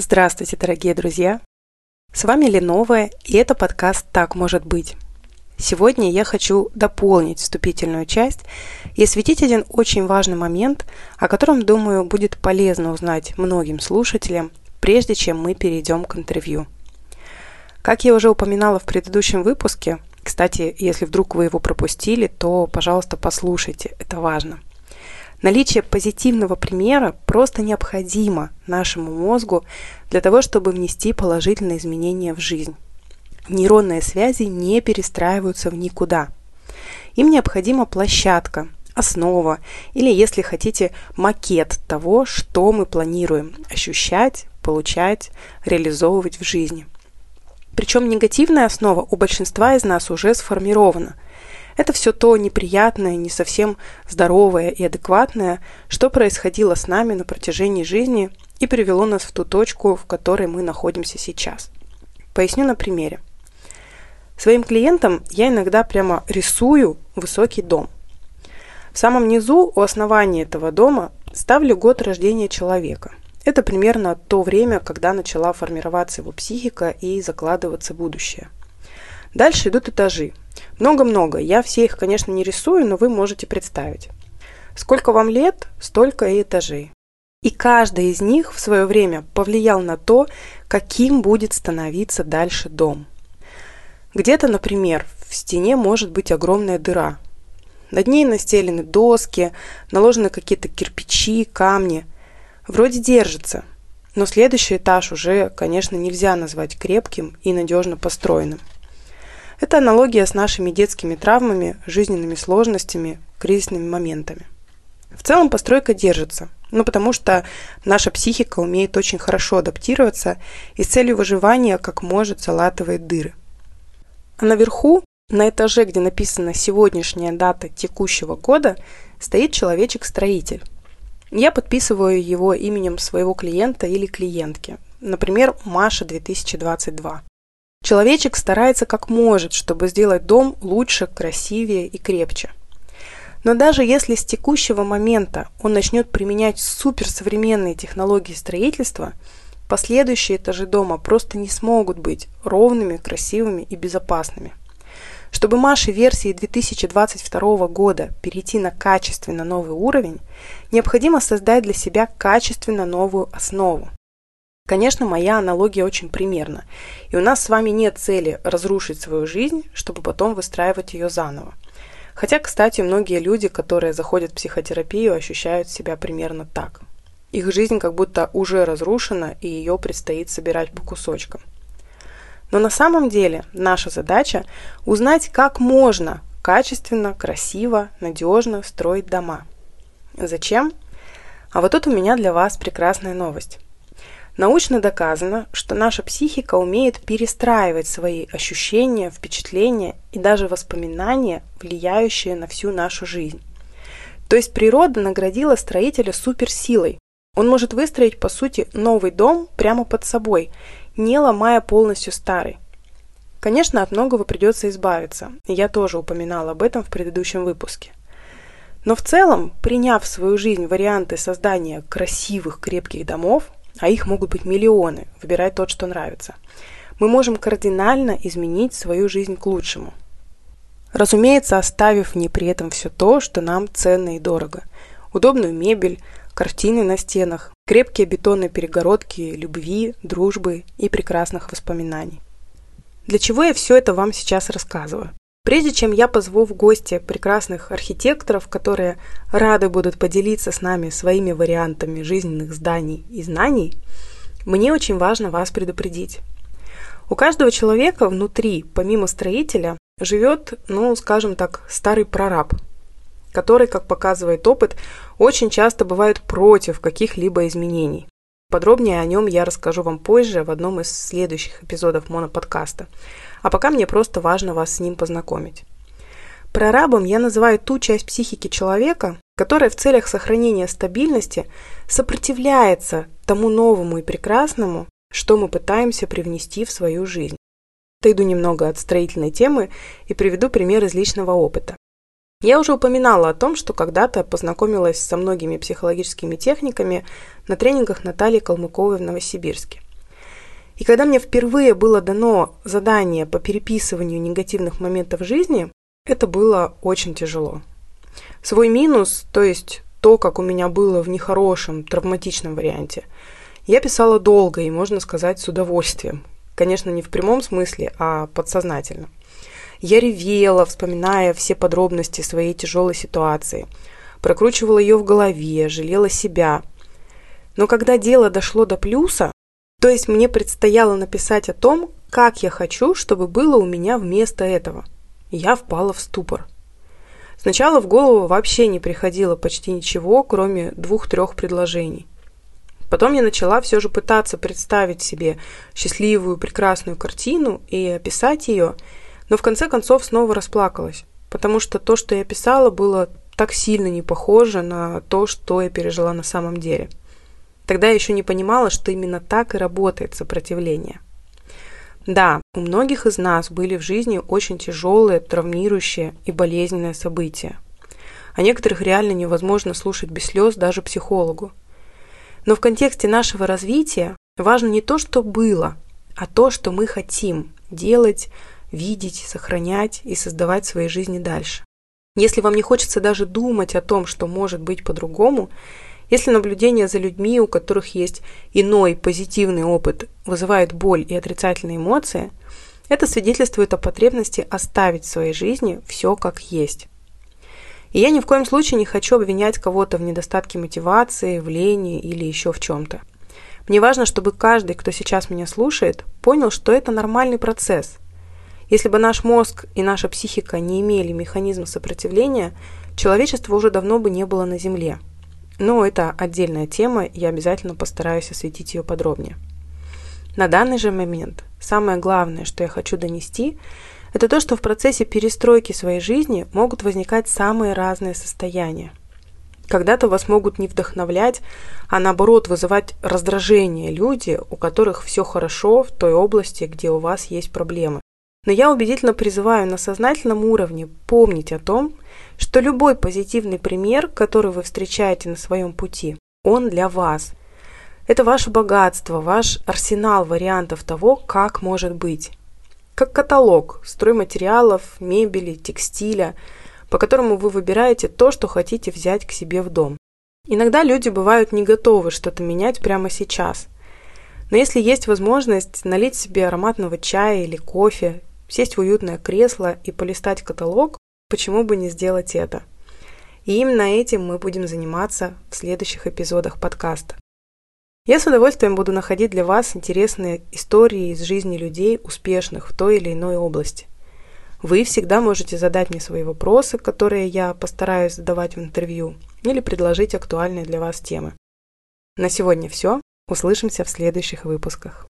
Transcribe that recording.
Здравствуйте, дорогие друзья! С вами Леновая, и это подкаст «Так может быть». Сегодня я хочу дополнить вступительную часть и осветить один очень важный момент, о котором, думаю, будет полезно узнать многим слушателям, прежде чем мы перейдем к интервью. Как я уже упоминала в предыдущем выпуске, кстати, если вдруг вы его пропустили, то, пожалуйста, послушайте, это важно – Наличие позитивного примера просто необходимо нашему мозгу для того, чтобы внести положительные изменения в жизнь. Нейронные связи не перестраиваются в никуда. Им необходима площадка, основа или, если хотите, макет того, что мы планируем ощущать, получать, реализовывать в жизни. Причем негативная основа у большинства из нас уже сформирована – это все то неприятное, не совсем здоровое и адекватное, что происходило с нами на протяжении жизни и привело нас в ту точку, в которой мы находимся сейчас. Поясню на примере. Своим клиентам я иногда прямо рисую высокий дом. В самом низу, у основания этого дома, ставлю год рождения человека. Это примерно то время, когда начала формироваться его психика и закладываться будущее. Дальше идут этажи, много-много. Я все их, конечно, не рисую, но вы можете представить. Сколько вам лет, столько и этажей. И каждый из них в свое время повлиял на то, каким будет становиться дальше дом. Где-то, например, в стене может быть огромная дыра. Над ней настелены доски, наложены какие-то кирпичи, камни. Вроде держится, но следующий этаж уже, конечно, нельзя назвать крепким и надежно построенным. Это аналогия с нашими детскими травмами, жизненными сложностями, кризисными моментами. В целом постройка держится, ну потому что наша психика умеет очень хорошо адаптироваться и с целью выживания как может залатывает дыры. А наверху, на этаже, где написана сегодняшняя дата текущего года, стоит человечек-строитель. Я подписываю его именем своего клиента или клиентки, например, Маша 2022. Человечек старается как может, чтобы сделать дом лучше, красивее и крепче. Но даже если с текущего момента он начнет применять суперсовременные технологии строительства, последующие этажи дома просто не смогут быть ровными, красивыми и безопасными. Чтобы Маше версии 2022 года перейти на качественно новый уровень, необходимо создать для себя качественно новую основу. Конечно, моя аналогия очень примерна. И у нас с вами нет цели разрушить свою жизнь, чтобы потом выстраивать ее заново. Хотя, кстати, многие люди, которые заходят в психотерапию, ощущают себя примерно так. Их жизнь как будто уже разрушена, и ее предстоит собирать по кусочкам. Но на самом деле наша задача узнать, как можно качественно, красиво, надежно строить дома. Зачем? А вот тут у меня для вас прекрасная новость. Научно доказано, что наша психика умеет перестраивать свои ощущения, впечатления и даже воспоминания, влияющие на всю нашу жизнь. То есть природа наградила строителя суперсилой. Он может выстроить, по сути, новый дом прямо под собой, не ломая полностью старый. Конечно, от многого придется избавиться, я тоже упоминала об этом в предыдущем выпуске. Но в целом, приняв в свою жизнь варианты создания красивых, крепких домов, а их могут быть миллионы, выбирай тот, что нравится, мы можем кардинально изменить свою жизнь к лучшему. Разумеется, оставив не при этом все то, что нам ценно и дорого. Удобную мебель, картины на стенах, крепкие бетонные перегородки любви, дружбы и прекрасных воспоминаний. Для чего я все это вам сейчас рассказываю? Прежде чем я позову в гости прекрасных архитекторов, которые рады будут поделиться с нами своими вариантами жизненных зданий и знаний, мне очень важно вас предупредить. У каждого человека внутри, помимо строителя, живет, ну, скажем так, старый прораб, который, как показывает опыт, очень часто бывает против каких-либо изменений. Подробнее о нем я расскажу вам позже в одном из следующих эпизодов моноподкаста. А пока мне просто важно вас с ним познакомить. Прорабом я называю ту часть психики человека, которая в целях сохранения стабильности сопротивляется тому новому и прекрасному, что мы пытаемся привнести в свою жизнь. Отойду немного от строительной темы и приведу пример из личного опыта. Я уже упоминала о том, что когда-то познакомилась со многими психологическими техниками на тренингах Натальи Калмыковой в Новосибирске. И когда мне впервые было дано задание по переписыванию негативных моментов жизни, это было очень тяжело. Свой минус, то есть то, как у меня было в нехорошем, травматичном варианте, я писала долго и, можно сказать, с удовольствием. Конечно, не в прямом смысле, а подсознательно. Я ревела, вспоминая все подробности своей тяжелой ситуации. Прокручивала ее в голове, жалела себя. Но когда дело дошло до плюса, то есть мне предстояло написать о том, как я хочу, чтобы было у меня вместо этого, я впала в ступор. Сначала в голову вообще не приходило почти ничего, кроме двух-трех предложений. Потом я начала все же пытаться представить себе счастливую, прекрасную картину и описать ее, но в конце концов снова расплакалась, потому что то, что я писала, было так сильно не похоже на то, что я пережила на самом деле. Тогда я еще не понимала, что именно так и работает сопротивление. Да, у многих из нас были в жизни очень тяжелые, травмирующие и болезненные события. О некоторых реально невозможно слушать без слез даже психологу. Но в контексте нашего развития важно не то, что было, а то, что мы хотим делать, видеть, сохранять и создавать в своей жизни дальше. Если вам не хочется даже думать о том, что может быть по-другому, если наблюдение за людьми, у которых есть иной позитивный опыт, вызывает боль и отрицательные эмоции, это свидетельствует о потребности оставить в своей жизни все как есть. И я ни в коем случае не хочу обвинять кого-то в недостатке мотивации, в лени или еще в чем-то. Мне важно, чтобы каждый, кто сейчас меня слушает, понял, что это нормальный процесс. Если бы наш мозг и наша психика не имели механизма сопротивления, человечество уже давно бы не было на Земле. Но это отдельная тема, я обязательно постараюсь осветить ее подробнее. На данный же момент самое главное, что я хочу донести, это то, что в процессе перестройки своей жизни могут возникать самые разные состояния. Когда-то вас могут не вдохновлять, а наоборот вызывать раздражение люди, у которых все хорошо в той области, где у вас есть проблемы. Но я убедительно призываю на сознательном уровне помнить о том, что любой позитивный пример, который вы встречаете на своем пути, он для вас. Это ваше богатство, ваш арсенал вариантов того, как может быть как каталог стройматериалов, мебели, текстиля, по которому вы выбираете то, что хотите взять к себе в дом. Иногда люди бывают не готовы что-то менять прямо сейчас. Но если есть возможность налить себе ароматного чая или кофе, сесть в уютное кресло и полистать каталог, почему бы не сделать это? И именно этим мы будем заниматься в следующих эпизодах подкаста. Я с удовольствием буду находить для вас интересные истории из жизни людей, успешных в той или иной области. Вы всегда можете задать мне свои вопросы, которые я постараюсь задавать в интервью, или предложить актуальные для вас темы. На сегодня все. Услышимся в следующих выпусках.